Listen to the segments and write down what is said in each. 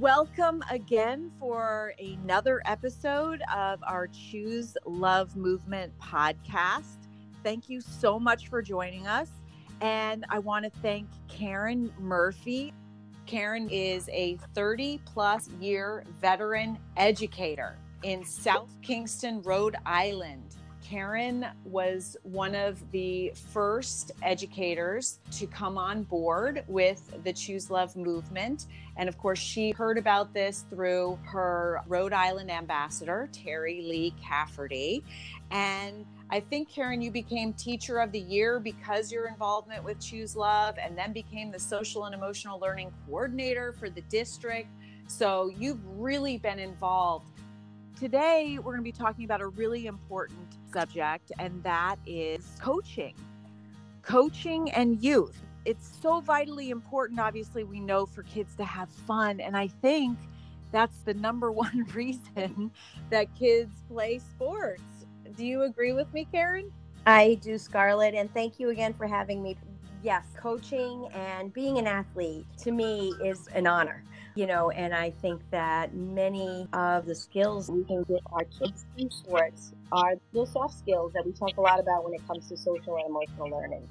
Welcome again for another episode of our Choose Love Movement podcast. Thank you so much for joining us. And I want to thank Karen Murphy. Karen is a 30 plus year veteran educator in South Kingstown, Rhode Island. Karen was one of the first educators to come on board with the Choose Love movement. And of course, she heard about this through her Rhode Island ambassador, Terry Lee Cafferty. And I think, Karen, you became Teacher of the Year because your involvement with Choose Love, and then became the Social and Emotional Learning Coordinator for the district. So you've really been involved. Today, we're going to be talking about a really important subject, and that is coaching. Coaching and youth. It's so vitally important, obviously, we know for kids to have fun. And I think that's the number one reason that kids play sports. Do you agree with me, Karen? I do, Scarlett. And thank you again for having me. Yes, coaching and being an athlete to me is an honor you know, and I think that many of the skills we can get our kids through sports are those soft skills that we talk a lot about when it comes to social and emotional learning.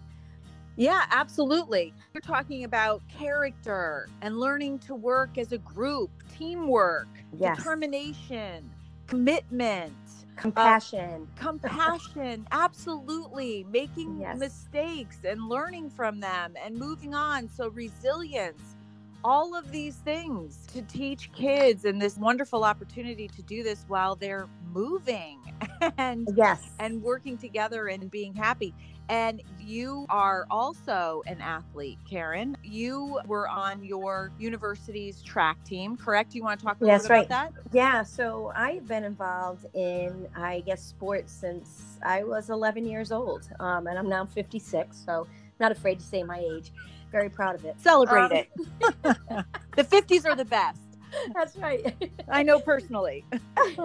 Yeah, absolutely. You're talking about character and learning to work as a group, teamwork, yes. determination, commitment, compassion. Uh, compassion, absolutely. Making yes. mistakes and learning from them and moving on. So, resilience all of these things to teach kids and this wonderful opportunity to do this while they're moving and yes. and working together and being happy. And you are also an athlete karen. You were on your university's track team correct? You want to talk a little bit right. about that? Yeah so i've been involved in i guess sports since i was 11 years old um, and i'm now 56 so not afraid to say my age very proud of it. Celebrate um, it. the 50s are the best. That's right. I know personally.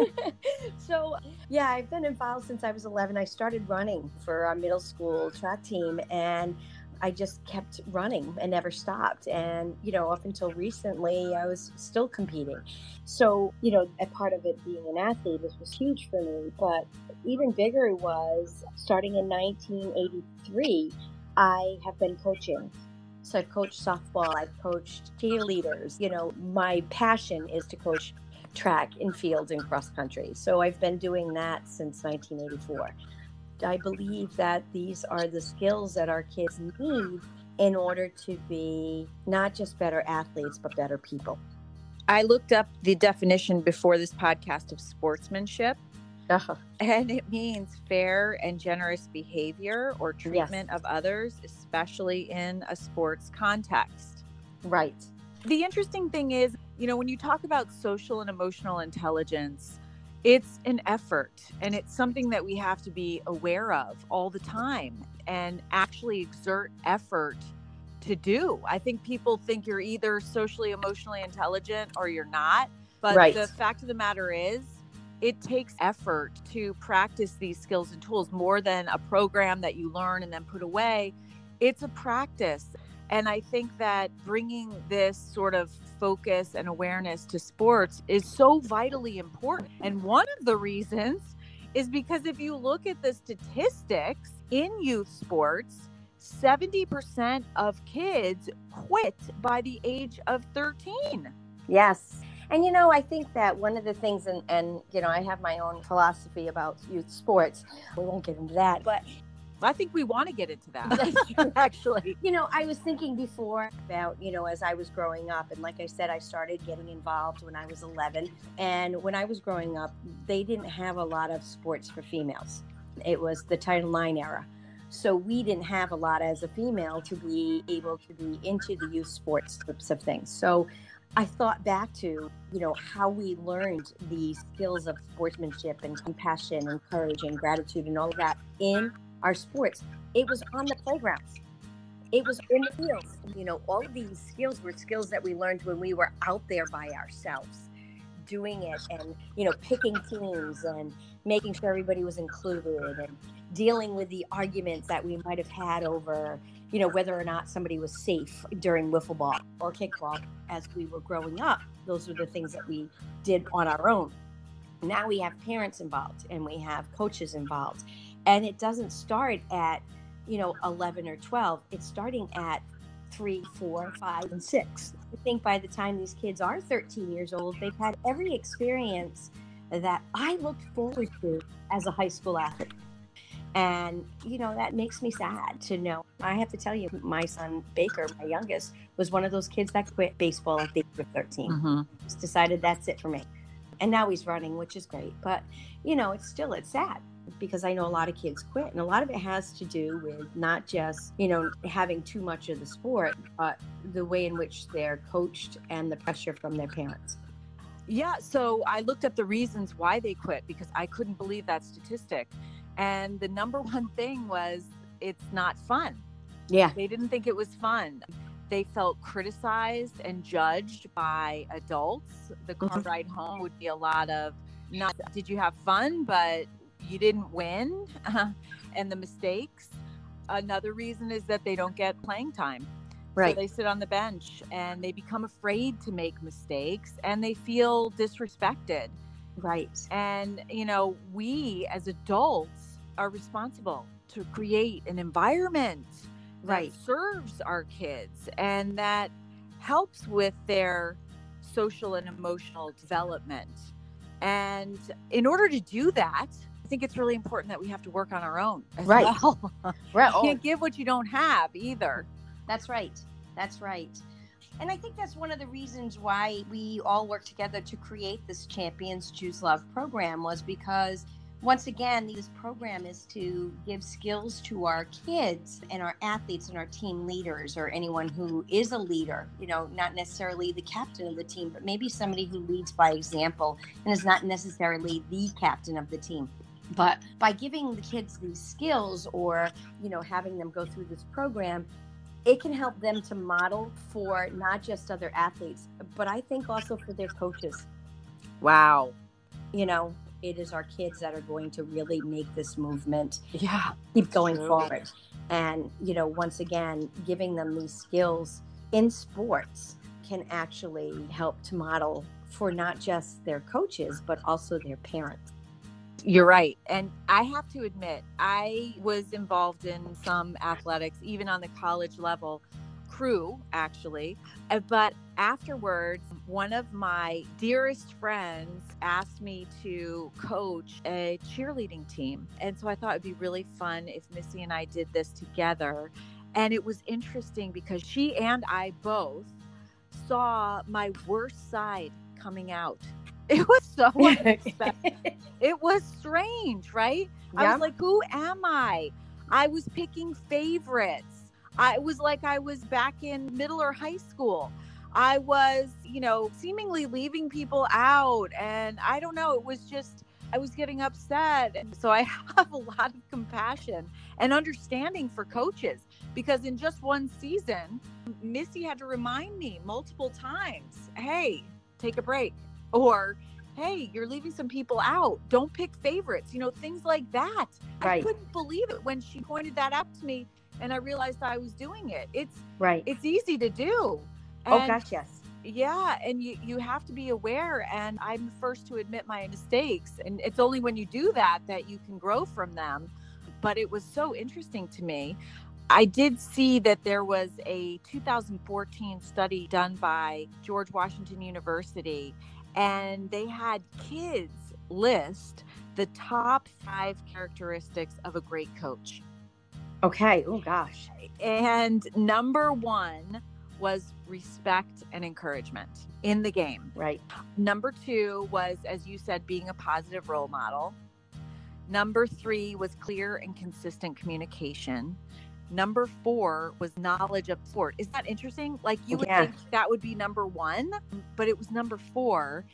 so, yeah, I've been involved since I was 11. I started running for our middle school track team and I just kept running and never stopped. And, you know, up until recently, I was still competing. So, you know, a part of it being an athlete, this was huge for me. But even bigger was starting in 1983, I have been coaching so I've coached softball, I've coached cheerleaders. You know, my passion is to coach track in fields and cross country. So I've been doing that since 1984. I believe that these are the skills that our kids need in order to be not just better athletes, but better people. I looked up the definition before this podcast of sportsmanship. Uh-huh. And it means fair and generous behavior or treatment yes. of others, especially in a sports context. Right. The interesting thing is, you know, when you talk about social and emotional intelligence, it's an effort and it's something that we have to be aware of all the time and actually exert effort to do. I think people think you're either socially emotionally intelligent or you're not. But right. the fact of the matter is, it takes effort to practice these skills and tools more than a program that you learn and then put away. It's a practice. And I think that bringing this sort of focus and awareness to sports is so vitally important. And one of the reasons is because if you look at the statistics in youth sports, 70% of kids quit by the age of 13. Yes. And you know, I think that one of the things, and, and you know, I have my own philosophy about youth sports. We won't get into that, but I think we want to get into that. actually, you know, I was thinking before about, you know, as I was growing up, and like I said, I started getting involved when I was 11. And when I was growing up, they didn't have a lot of sports for females. It was the Title IX era. So we didn't have a lot as a female to be able to be into the youth sports types of things. So I thought back to, you know, how we learned the skills of sportsmanship and compassion and courage and gratitude and all of that in our sports. It was on the playgrounds. It was in the fields. You know, all of these skills were skills that we learned when we were out there by ourselves. doing it and you know picking teams and making sure everybody was included and dealing with the arguments that we might have had over you know whether or not somebody was safe during wiffle ball or kickball as we were growing up. Those were the things that we did on our own. Now we have parents involved and we have coaches involved. And it doesn't start at you know 11 or 12 it's starting at three four five and six. I think by the time these kids are 13 years old they've had every experience that i looked forward to as a high school athlete and you know that makes me sad to know i have to tell you my son baker my youngest was one of those kids that quit baseball at the age of 13 mm-hmm. just decided that's it for me and now he's running which is great but you know it's still it's sad because I know a lot of kids quit. And a lot of it has to do with not just, you know, having too much of the sport, but the way in which they're coached and the pressure from their parents. Yeah. So I looked up the reasons why they quit because I couldn't believe that statistic. And the number one thing was it's not fun. Yeah. They didn't think it was fun. They felt criticized and judged by adults. The car mm-hmm. ride home would be a lot of not did you have fun, but you didn't win and the mistakes. Another reason is that they don't get playing time. Right. So they sit on the bench and they become afraid to make mistakes and they feel disrespected. Right. And, you know, we as adults are responsible to create an environment right. that serves our kids and that helps with their social and emotional development. And in order to do that, I think it's really important that we have to work on our own as right. well. right. You oh. can't give what you don't have either. That's right. That's right. And I think that's one of the reasons why we all work together to create this Champions Choose Love program was because once again, this program is to give skills to our kids and our athletes and our team leaders or anyone who is a leader, you know, not necessarily the captain of the team, but maybe somebody who leads by example and is not necessarily the captain of the team. But by giving the kids these skills or you know having them go through this program it can help them to model for not just other athletes but i think also for their coaches. Wow. You know it is our kids that are going to really make this movement yeah keep going forward. And you know once again giving them these skills in sports can actually help to model for not just their coaches but also their parents you're right. And I have to admit, I was involved in some athletics, even on the college level, crew actually. Uh, but afterwards, one of my dearest friends asked me to coach a cheerleading team. And so I thought it'd be really fun if Missy and I did this together. And it was interesting because she and I both saw my worst side coming out it was so unexpected. it was strange, right? Yeah. I was like, who am I? I was picking favorites. I was like I was back in middle or high school. I was, you know, seemingly leaving people out. And I don't know, it was just, I was getting upset. And so I have a lot of compassion and understanding for coaches because in just one season, Missy had to remind me multiple times hey, take a break or hey you're leaving some people out. Don't pick favorites you know things like that. Right. i couldn't believe it when she pointed that out to me and i realized i was doing it. It's right. it's easy to do oh, and, oh gosh yes. yeah and you you have to be aware and i'm the first to admit my mistakes and it's only when you do that that you can grow from them. But it was so interesting to me. I did see that there was a 2014 study done by George Washington University, and they had kids list the top five characteristics of a great coach. Okay. Oh, gosh. And number one was respect and encouragement in the game. Right. Number two was, as you said, being a positive role model. Number three was clear and consistent communication. Number four was knowledge of sport. Is that interesting? Like you would yeah. think that would be number one, but it was number four.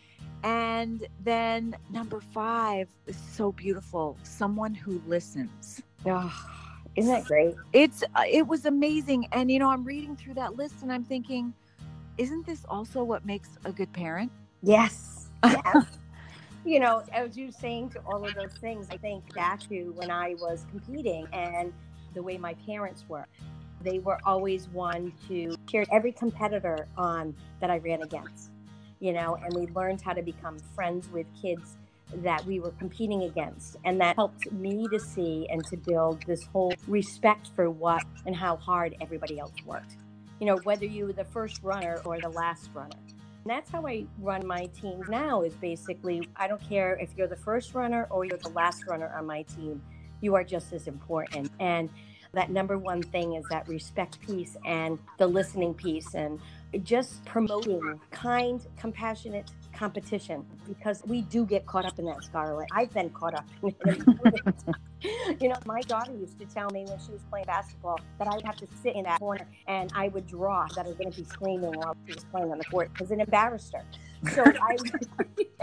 And then number five is so beautiful. Someone who listens. Oh, isn't that great? It's uh, it was amazing. And you know, I'm reading through that list and I'm thinking, isn't this also what makes a good parent? Yes. Yes. you know, as you're saying to all of those things, I think back to when I was competing and the way my parents were. They were always one to cheer every competitor on that I ran against, you know, and we learned how to become friends with kids that we were competing against. And that helped me to see and to build this whole respect for what and how hard everybody else worked. You know, whether you were the first runner or the last runner. And that's how I run my team now is basically I don't care if you're the first runner or you're the last runner on my team, you are just as important. And that number one thing is that respect piece and the listening piece and just promoting kind, compassionate competition because we do get caught up in that, Scarlett. I've been caught up in it. you know, my daughter used to tell me when she was playing basketball that I would have to sit in that corner and I would draw that I was going to be screaming while she was playing on the court because it embarrassed her. So I,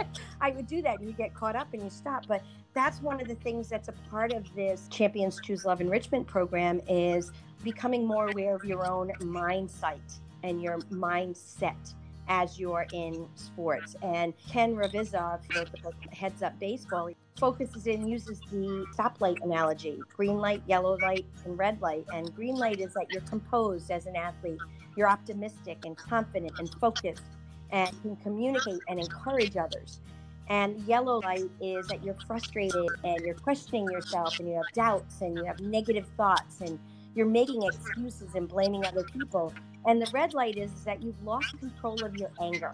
I would do that and you get caught up and you stop. But that's one of the things that's a part of this Champions Choose Love Enrichment program is becoming more aware of your own mindset and your mindset as you're in sports. And Ken Ravizza, who wrote the book Heads Up Baseball, focuses and uses the stoplight analogy green light, yellow light, and red light. And green light is that you're composed as an athlete, you're optimistic and confident and focused and can communicate and encourage others. And yellow light is that you're frustrated and you're questioning yourself and you have doubts and you have negative thoughts and you're making excuses and blaming other people. And the red light is, is that you've lost control of your anger.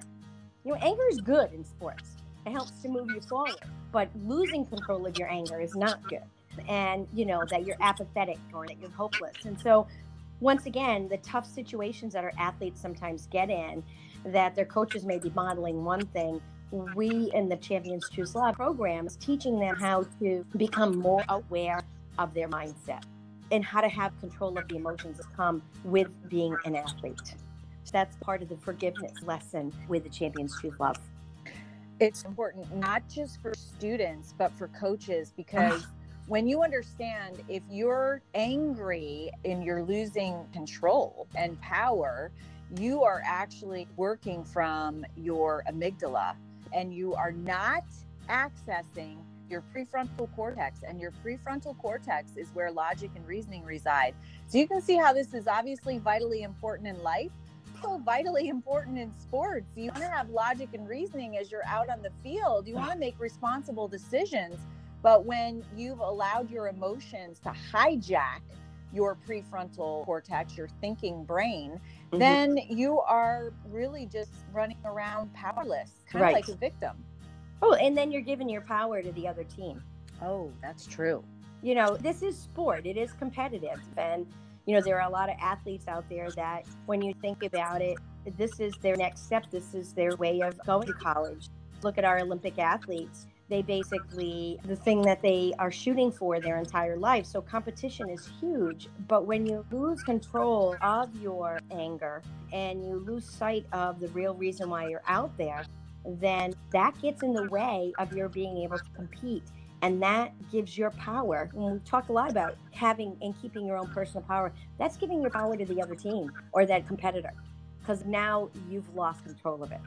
You know, anger is good in sports. It helps to move you forward. But losing control of your anger is not good. And, you know, that you're apathetic or that you're hopeless. And so, once again, the tough situations that our athletes sometimes get in, that their coaches may be modeling one thing, we in the Champions Choose Love program is teaching them how to become more aware of their mindset and how to have control of the emotions that come with being an athlete. So that's part of the forgiveness lesson with the Champions Choose Love. It's important not just for students, but for coaches because when you understand if you're angry and you're losing control and power, you are actually working from your amygdala and you are not accessing your prefrontal cortex, and your prefrontal cortex is where logic and reasoning reside. So you can see how this is obviously vitally important in life, so vitally important in sports. You want to have logic and reasoning as you're out on the field. You want to make responsible decisions. But when you've allowed your emotions to hijack your prefrontal cortex, your thinking brain, mm-hmm. then you are really just running around powerless, kind right. of like a victim. Oh, and then you're giving your power to the other team. Oh, that's true. You know, this is sport, it is competitive. And, you know, there are a lot of athletes out there that when you think about it, this is their next step. This is their way of going to college. Look at our Olympic athletes. They basically, the thing that they are shooting for their entire life. So competition is huge. But when you lose control of your anger and you lose sight of the real reason why you're out there, then that gets in the way of your being able to compete. And that gives your power. And we talk a lot about having and keeping your own personal power. That's giving your power to the other team or that competitor because now you've lost control of it.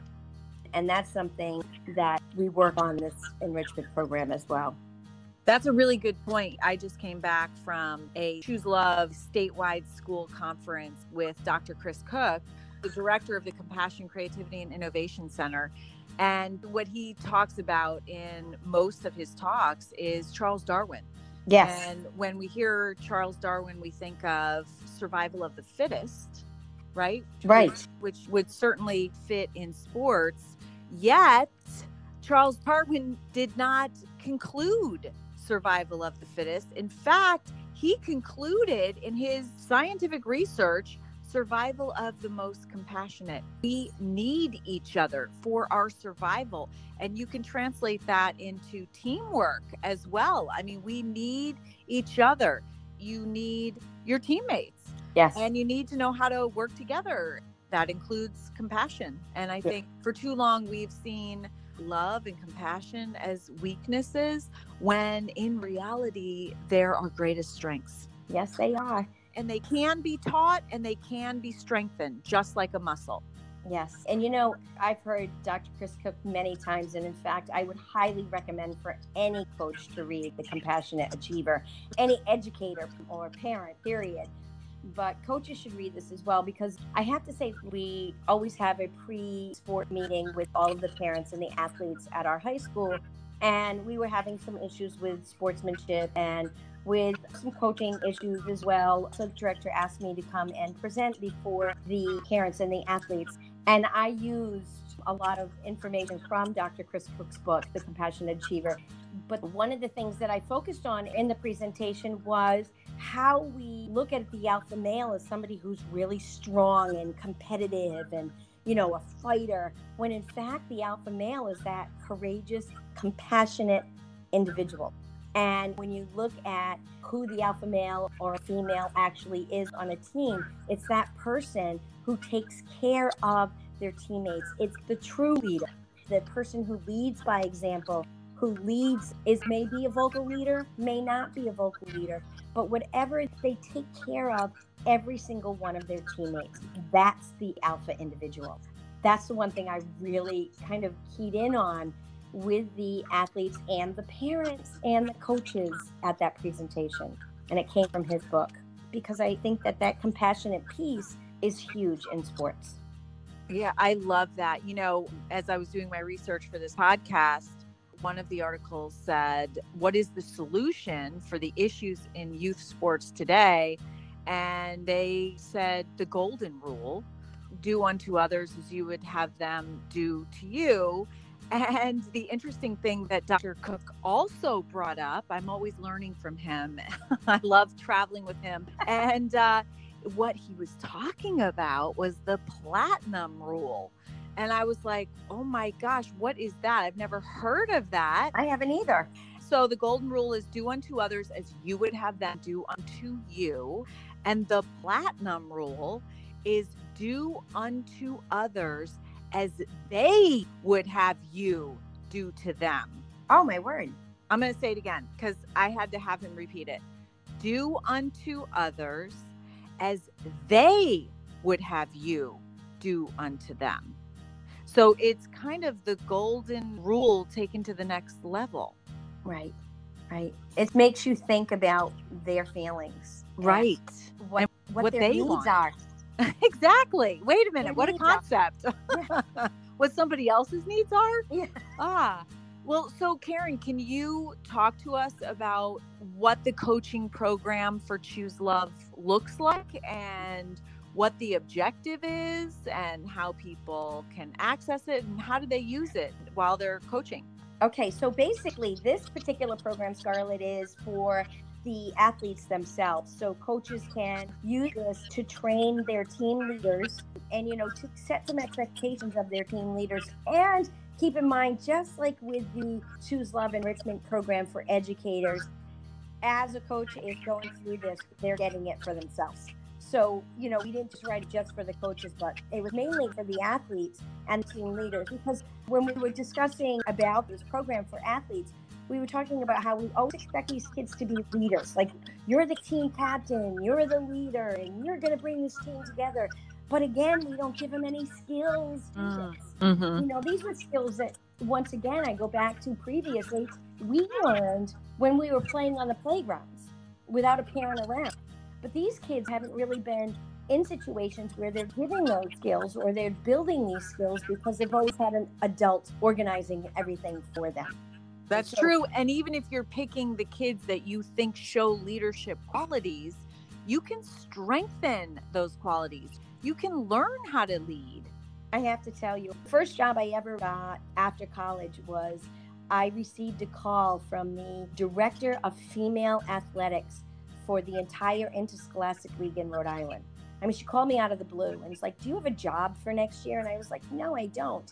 And that's something that we work on this enrichment program as well. That's a really good point. I just came back from a Choose Love statewide school conference with Dr. Chris Kukk, the director of the Compassion, Creativity, and Innovation Center. And what he talks about in most of his talks is Charles Darwin. Yes. And when we hear Charles Darwin, we think of survival of the fittest, right? Right. Which, which would certainly fit in sports. Yet, Charles Darwin did not conclude survival of the fittest. In fact, he concluded in his scientific research survival of the most compassionate. We need each other for our survival. And you can translate that into teamwork as well. I mean, we need each other. You need your teammates. Yes. And you need to know how to work together. That includes compassion. And I think for too long, we've seen love and compassion as weaknesses when in reality, they're our greatest strengths. Yes, they are and they can be taught and they can be strengthened just like a muscle. Yes. And you know, I've heard Dr. Chris Kukk many times. And in fact, I would highly recommend for any coach to read The Compassionate Achiever, any educator or parent, period. But coaches should read this as well because I have to say, we always have a pre sport meeting with all of the parents and the athletes at our high school. And we were having some issues with sportsmanship and with some coaching issues as well. So the director asked me to come and present before the parents and the athletes. And I used a lot of information from Dr. Chris Kukk's book, The Compassionate Achiever. But one of the things that I focused on in the presentation was how we look at the alpha male as somebody who's really strong and competitive and you know a fighter when in fact the alpha male is that courageous compassionate individual and when you look at who the alpha male or female actually is on a team, it's that person who takes care of their teammates. It's the true leader, the person who leads by example, who leads is maybe a vocal leader, may not be a vocal leader, but whatever they take care of every single one of their teammates. That's the alpha individual. That's the one thing I really kind of keyed in on with the athletes and the parents and the coaches at that presentation. And it came from his book because I think that that compassionate piece is huge in sports. Yeah, I love that. You know, as I was doing my research for this podcast, one of the articles said, What is the solution for the issues in youth sports today? And they said the golden rule do unto others as you would have them do to you. And the interesting thing that Dr. Kukk also brought up, I'm always learning from him. I love traveling with him. And uh, what he was talking about was the platinum rule. And I was like, oh my gosh, what is that? I've never heard of that. I haven't either. So the golden rule is do unto others as you would have them do unto you. And the platinum rule is do unto others as they would have you do to them. Oh, my word. I'm going to say it again because I had to have him repeat it. Do unto others as they would have you do unto them. So it's kind of the golden rule taken to the next level. Right, right. It makes you think about their feelings. Right. What, what, what, their they needs want. are. exactly. Wait a minute. What a concept. Yeah. what somebody else's needs are? Yeah. Ah. Well, so Karen, can you talk to us about what the coaching program for Choose Love looks like and what the objective is and how people can access it and how do they use it while they're coaching? Okay, so basically, this particular program, Scarlett, is for the athletes themselves. So coaches can use this to train their team leaders and, you know, to set some expectations of their team leaders. And keep in mind, just like with the Choose Love Enrichment program for educators, as a coach is going through this, they're getting it for themselves. So, you know, we didn't just write it just for the coaches, but it was mainly for the athletes and team leaders. Because when we were discussing about this program for athletes, we were talking about how we always expect these kids to be leaders. Like, you're the team captain, you're the leader, and you're going to bring this team together. But again, we don't give them any skills. Mm, mm-hmm. You know, these were skills that, once again, I go back to previously, we learned when we were playing on the playgrounds without a parent around. But these kids haven't really been in situations where they're giving those skills or they're building these skills because they've always had an adult organizing everything for them. That's so, true. And even if you're picking the kids that you think show leadership qualities, you can strengthen those qualities. You can learn how to lead. I have to tell you, first job I ever got after college was I received a call from the director of female athletics for the entire interscholastic league in Rhode Island. I mean, she called me out of the blue and was like, Do you have a job for next year? And I was like, No, I don't.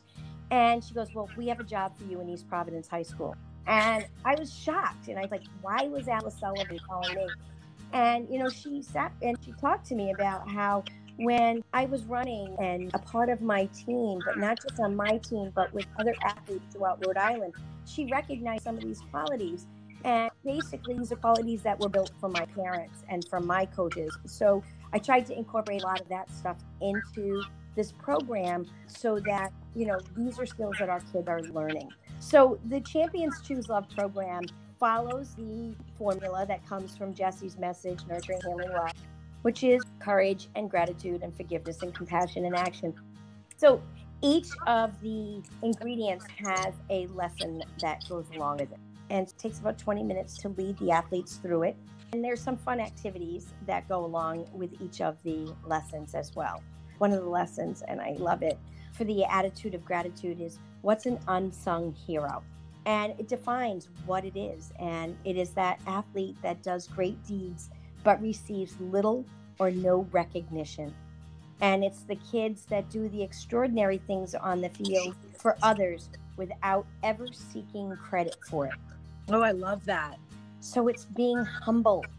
And she goes, Well, we have a job for you in East Providence High School. And I was shocked. And I was like, Why was Alice Sullivan calling me? And, you know, she sat and she talked to me about how when I was running and a part of my team, but not just on my team, but with other athletes throughout Rhode Island, she recognized some of these qualities. And basically, these are qualities that were built from my parents and from my coaches. So I tried to incorporate a lot of that stuff into this program so that, you know, these are skills that our kids are learning. So the Champions Choose Love program follows the formula that comes from Jesse's message, Nurturing Healing Love, which is courage and gratitude and forgiveness and compassion and action. So each of the ingredients has a lesson that goes along with it. And it takes about 20 minutes to lead the athletes through it. And there's some fun activities that go along with each of the lessons as well. One of the lessons, and I love it, for the attitude of gratitude is what's an unsung hero? And it defines what it is. And it is that athlete that does great deeds but receives little or no recognition. And it's the kids that do the extraordinary things on the field for others without ever seeking credit for it. Oh, I love that. So it's being humble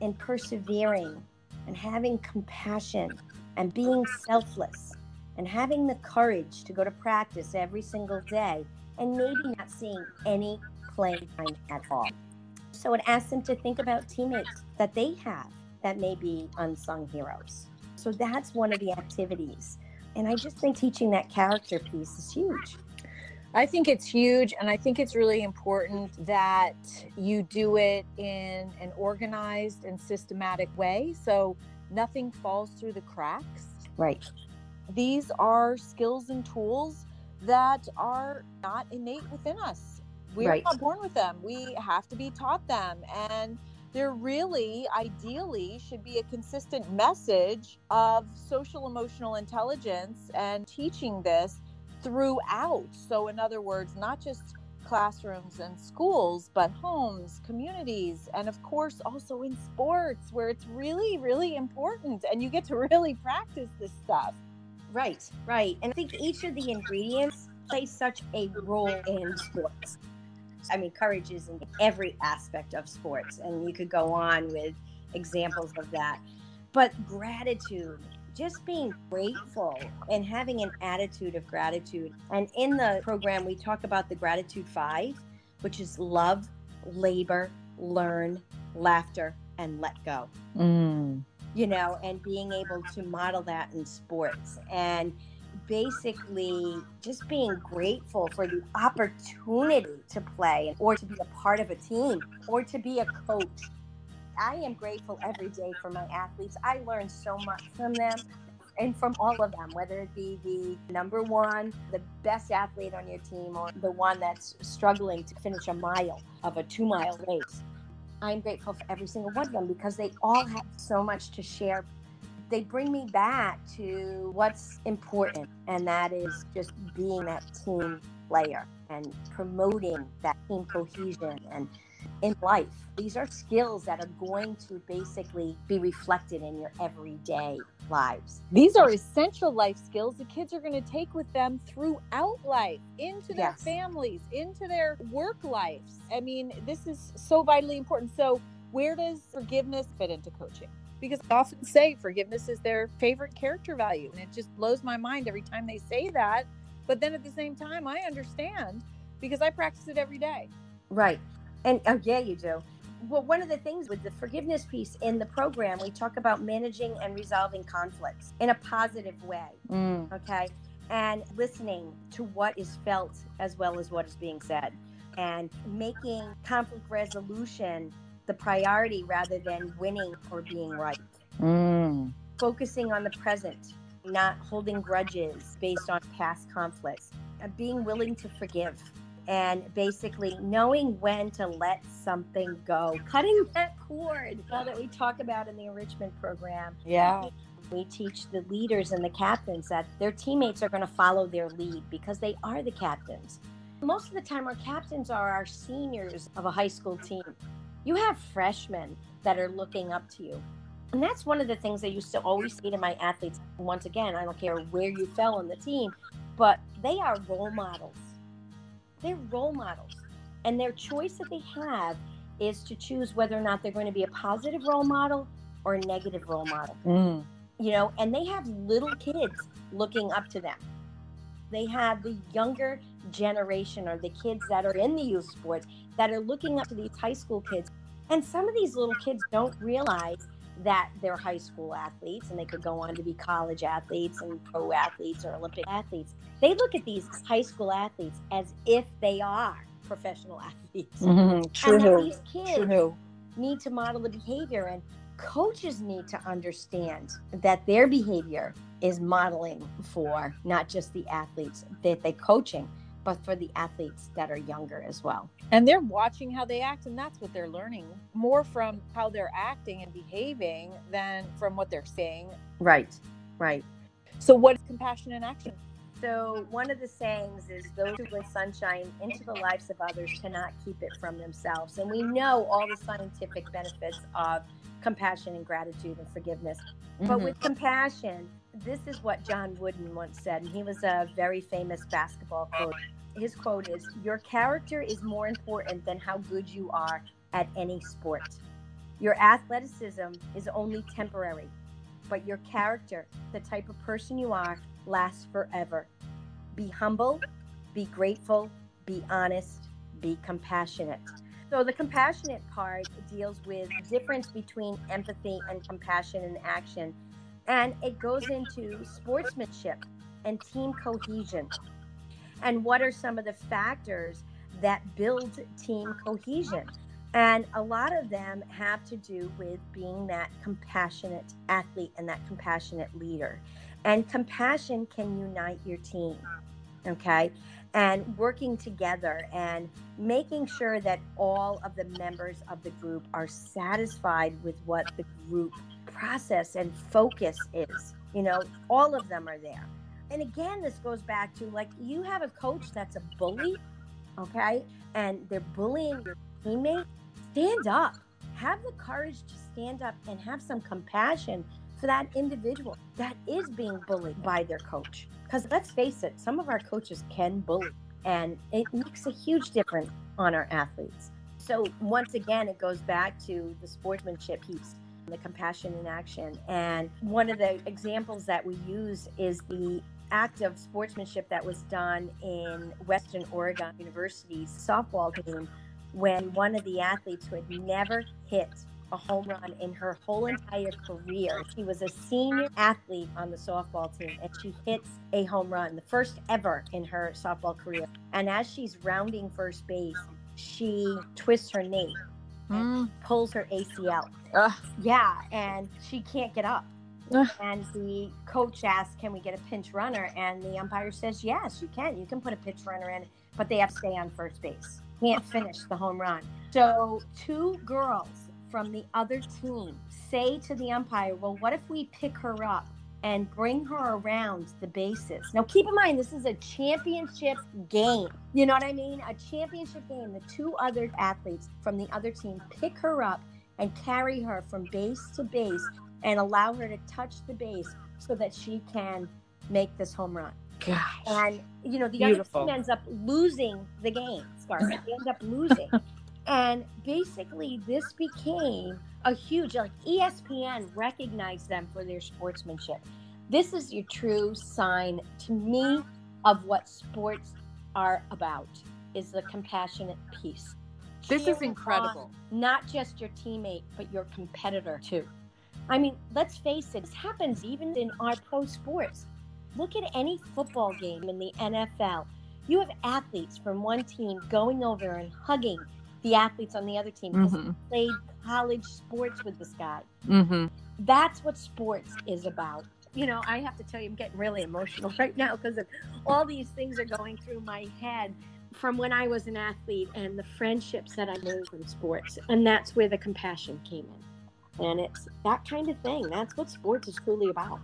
and persevering and having compassion and being selfless and having the courage to go to practice every single day and maybe not seeing any playing time at all. So it asks them to think about teammates that they have that may be unsung heroes. So that's one of the activities. And I just think teaching that character piece is huge. I think it's huge. And I think it's really important that you do it in an organized and systematic way. So nothing falls through the cracks. Right. These are skills and tools that are not innate within us. We're right. not born with them. We have to be taught them. And there really, ideally, should be a consistent message of social emotional intelligence and teaching this throughout. So, in other words, not just classrooms and schools, but homes, communities, and of course, also in sports where it's really, really important and you get to really practice this stuff. Right, right. And I think each of the ingredients play such a role in sports. I mean, courage is in every aspect of sports, and you could go on with examples of that. But gratitude, just being grateful and having an attitude of gratitude. And in the program, we talk about the gratitude five, which is love, labor, learn, laughter, and let go. Mm. You know, and being able to model that in sports. And basically just being grateful for the opportunity to play or to be a part of a team or to be a coach. I am grateful every day for my athletes. I learn so much from them and from all of them, whether it be the number one, the best athlete on your team, or the one that's struggling to finish a mile of a two mile race. I'm grateful for every single one of them because they all have so much to share they bring me back to what's important, and that is just being that team player and promoting that team cohesion and in life. These are skills that are going to basically be reflected in your everyday lives. These are essential life skills the kids are going to take with them throughout life, into their yes. families, into their work lives. I mean, this is so vitally important. So, where does forgiveness fit into coaching? because I often say forgiveness is their favorite character value. And it just blows my mind every time they say that. But then at the same time, I understand because I practice it every day. Right. And oh, yeah, you do. Well, one of the things with the forgiveness piece in the program, we talk about managing and resolving conflicts in a positive way. Mm. Okay. And listening to what is felt as well as what is being said, and making conflict resolution the priority rather than winning or being right. Mm. Focusing on the present, not holding grudges based on past conflicts, and being willing to forgive, and basically knowing when to let something go, cutting that cord all that we talk about in the enrichment program. Yeah. We teach the leaders and the captains that their teammates are going to follow their lead because they are the captains. Most of the time, our captains are our seniors of a high school team you have freshmen that are looking up to you. And that's one of the things I used to always say to my athletes. Once again, I don't care where you fell on the team, but they are role models. They're role models. And their choice that they have is to choose whether or not they're going to be a positive role model or a negative role model. Mm. You know, and they have little kids looking up to them. They have the younger generation or the kids that are in the youth sports that are looking up to these high school kids. And some of these little kids don't realize that they're high school athletes and they could go on to be college athletes and pro athletes or Olympic athletes. They look at these high school athletes as if they are professional athletes. Mm-hmm. True. And these kids True. need to model the behavior and coaches need to understand that their behavior is modeling for not just the athletes that they're coaching, but for the athletes that are younger as well. And they're watching how they act, and that's what they're learning more from how they're acting and behaving than from what they're saying. Right, right. So, what is compassion in action? So, one of the sayings is those who bring sunshine into the lives of others cannot keep it from themselves. And we know all the scientific benefits of compassion and gratitude and forgiveness. Mm-hmm. But with compassion, this is what John Wooden once said, and he was a very famous basketball coach. His quote is Your character is more important than how good you are at any sport. Your athleticism is only temporary, but your character, the type of person you are, lasts forever. Be humble, be grateful, be honest, be compassionate. So the compassionate part deals with the difference between empathy and compassion in action. And it goes into sportsmanship and team cohesion. And what are some of the factors that build team cohesion? And a lot of them have to do with being that compassionate athlete and that compassionate leader. And compassion can unite your team. Okay and working together and making sure that all of the members of the group are satisfied with what the group process and focus is. You know, all of them are there. And again, this goes back to like you have a coach that's a bully, okay, and they're bullying your teammate. Stand up. Have the courage to stand up and have some compassion for that individual that is being bullied by their coach. Because let's face it, some of our coaches can bully, and it makes a huge difference on our athletes. So, once again, it goes back to the sportsmanship piece, the compassion in action. And one of the examples that we use is the act of sportsmanship that was done in Western Oregon University's softball team when one of the athletes who had never hit a home run in her whole entire career. She was a senior athlete on the softball team and she hits a home run, the first ever in her softball career. And as she's rounding first base, she twists her knee and mm. pulls her ACL. Ugh. Yeah, and she can't get up. And the coach asks, Can we get a pinch runner? And the umpire says, Yes, you can. You can put a pinch runner in, but they have to stay on first base. Can't finish the home run. So, two girls from the other team say to the umpire, well, what if we pick her up and bring her around the bases? Now, keep in mind, this is a championship game. You know what I mean? A championship game. The two other athletes from the other team pick her up and carry her from base to base and allow her to touch the base so that she can make this home run. Gosh. And, you know, the Beautiful. other team ends up losing the game, Scarlett. They end up losing. And basically, this became a huge, like ESPN recognized them for their sportsmanship. This is your true sign to me of what sports are about is the compassionate piece. This is incredible. not just your teammate, but your competitor too. I mean, let's face it, this happens even in our pro sports. Look at any football game in the NFL. You have athletes from one team going over and hugging the athletes on the other team mm-hmm. played college sports with this guy. Mm-hmm. That's what sports is about. You know, I have to tell you, I'm getting really emotional right now because all these things are going through my head from when I was an athlete and the friendships that I made in sports. And that's where the compassion came in. And it's that kind of thing. That's what sports is truly about.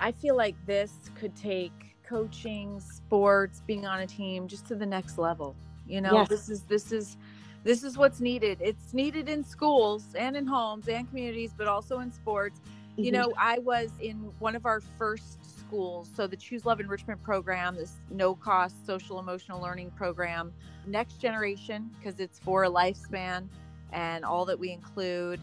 I feel like this could take coaching, sports, being on a team just to the next level. You know, yes. this is this is this is what's needed. It's needed in schools and in homes and communities, but also in sports. Mm-hmm. You know, I was in one of our first schools, so the Choose Love Enrichment program, this no cost social emotional learning program, next generation, because it's for a lifespan and all that we include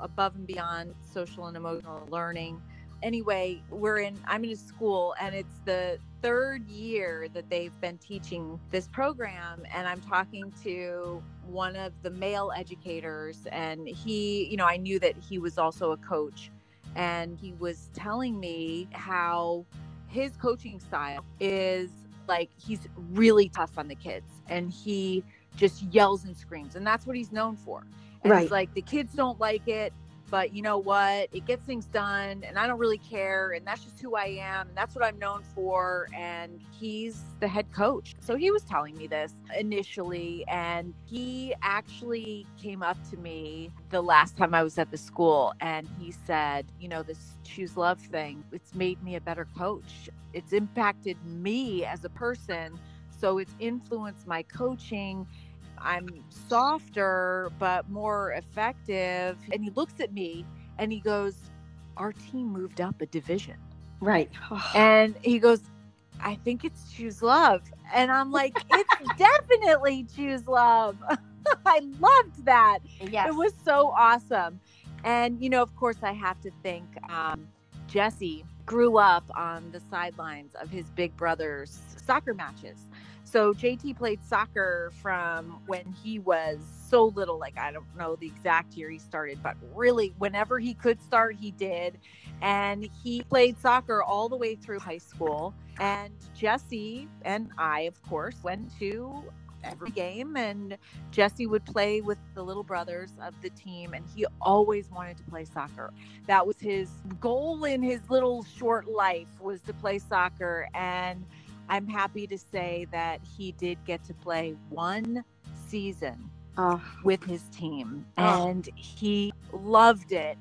above and beyond social and emotional learning. anyway, we're in, I'm in a school and it's the third year that they've been teaching this program. And I'm talking to one of the male educators, and he, you know, I knew that he was also a coach. And he was telling me how his coaching style is like he's really tough on the kids and he just yells and screams. And that's what he's known for. And Right. he's like, the kids don't like it but you know what? It gets things done and i don't really care and that's just who i am and that's what i'm known for and he's the head coach. So he was telling me this initially and he actually came up to me the last time i was at the school and he said you know this choose love thing it's made me a better coach. It's impacted me as a person so it's influenced my coaching I'm softer but more effective. And he looks at me and he goes, Our team moved up a division. Right. And he goes, I think it's choose love. And I'm like, It's definitely choose love. I loved that. yes. It was so awesome. And, you know, of course, I have to think um, Jesse grew up on the sidelines of his big brother's soccer matches. So JT played soccer from when he was so little, like I don't know the exact year he started, but really whenever he could start, he did. And he played soccer all the way through high school. And Jesse and I, of course, went to every game and Jesse would play with the little brothers of the team and he always wanted to play soccer. That was his goal in his little short life was to play soccer and I'm happy to say that he did get to play one season Oh, with his team Oh. and he loved it.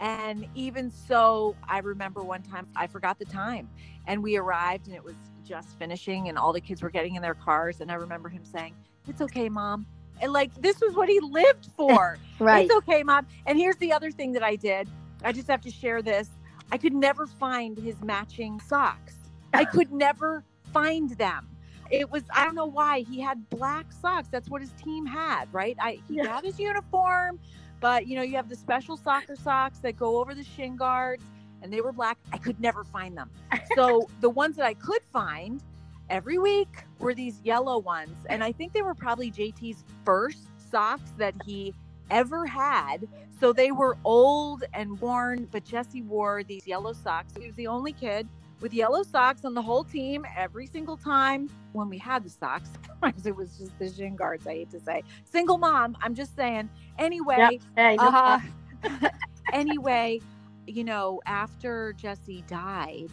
And even so, I remember one time I forgot the time and we arrived and it was just finishing and all the kids were getting in their cars. And I remember him saying, It's okay, mom. And like, this was what he lived for. right. It's okay, mom. And here's the other thing that I did. I just have to share this. I could never find his matching socks. I could never find them. It was I don't know why he had black socks. That's what his team had, right? I he Yeah. had his uniform, but you know you have the special soccer socks that go over the shin guards, and they were black. I could never find them. So the ones that I could find every week were these yellow ones, and I think they were probably JT's first socks that he ever had. So they were old and worn, but Jesse wore these yellow socks. He was the only kid with yellow socks on the whole team every single time when we had the socks. Sometimes it was just the shin guards, I hate to say. Single mom, I'm just saying. Anyway, Yep. Hey, uh, anyway, you know, after Jesse died,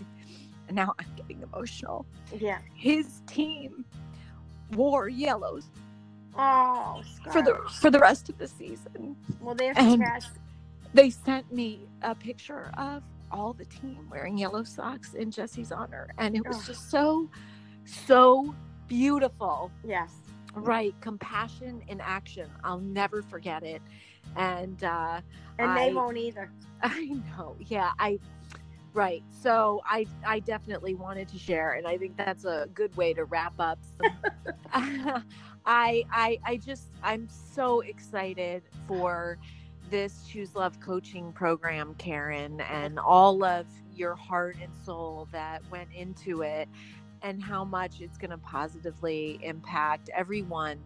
now I'm getting emotional. Yeah. His team wore yellows Oh, for the for the rest of the season. well, and- trash. They sent me a picture of all the team wearing yellow socks in Jesse's honor, and it was just so, so beautiful. Yes. Right, compassion in action. I'll never forget it. And uh, And I- they won't either. I know. Yeah, I right. So I I definitely wanted to share and I think that's a good way to wrap up. I I I just I'm so excited for this Choose Love coaching program, Karen, and all of your heart and soul that went into it and how much it's going to positively impact everyone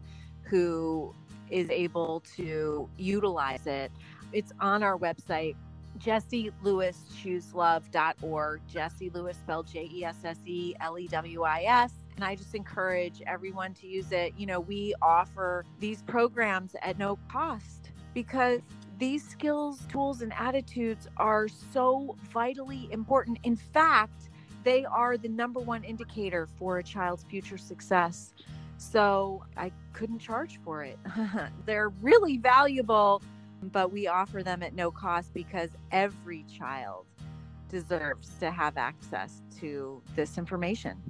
who is able to utilize it. It's on our website, jesselewischooselove.org. Jesse Lewis spelled J E S S E L E W I S. And I just encourage everyone to use it. You know, we offer these programs at no cost because these skills, tools, and attitudes are so vitally important. In fact, they are the number one indicator for a child's future success. So I couldn't charge for it. They're really valuable, but we offer them at no cost because every child deserves to have access to this information.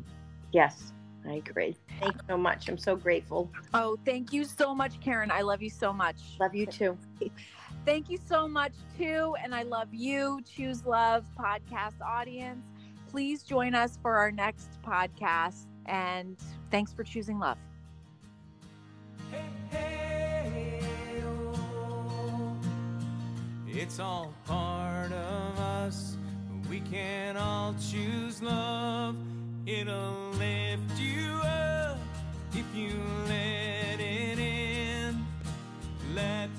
Yes, I agree. Thank you so much. I'm so grateful. Oh, thank you so much, Karen. I love you so much. Love you too. Thank you so much, too. And I love you, Choose Love podcast audience. Please join us for our next podcast. And thanks for choosing love. Hey, hey, oh. It's all part of us. We can all choose love. It'll lift you up if you let it in. Let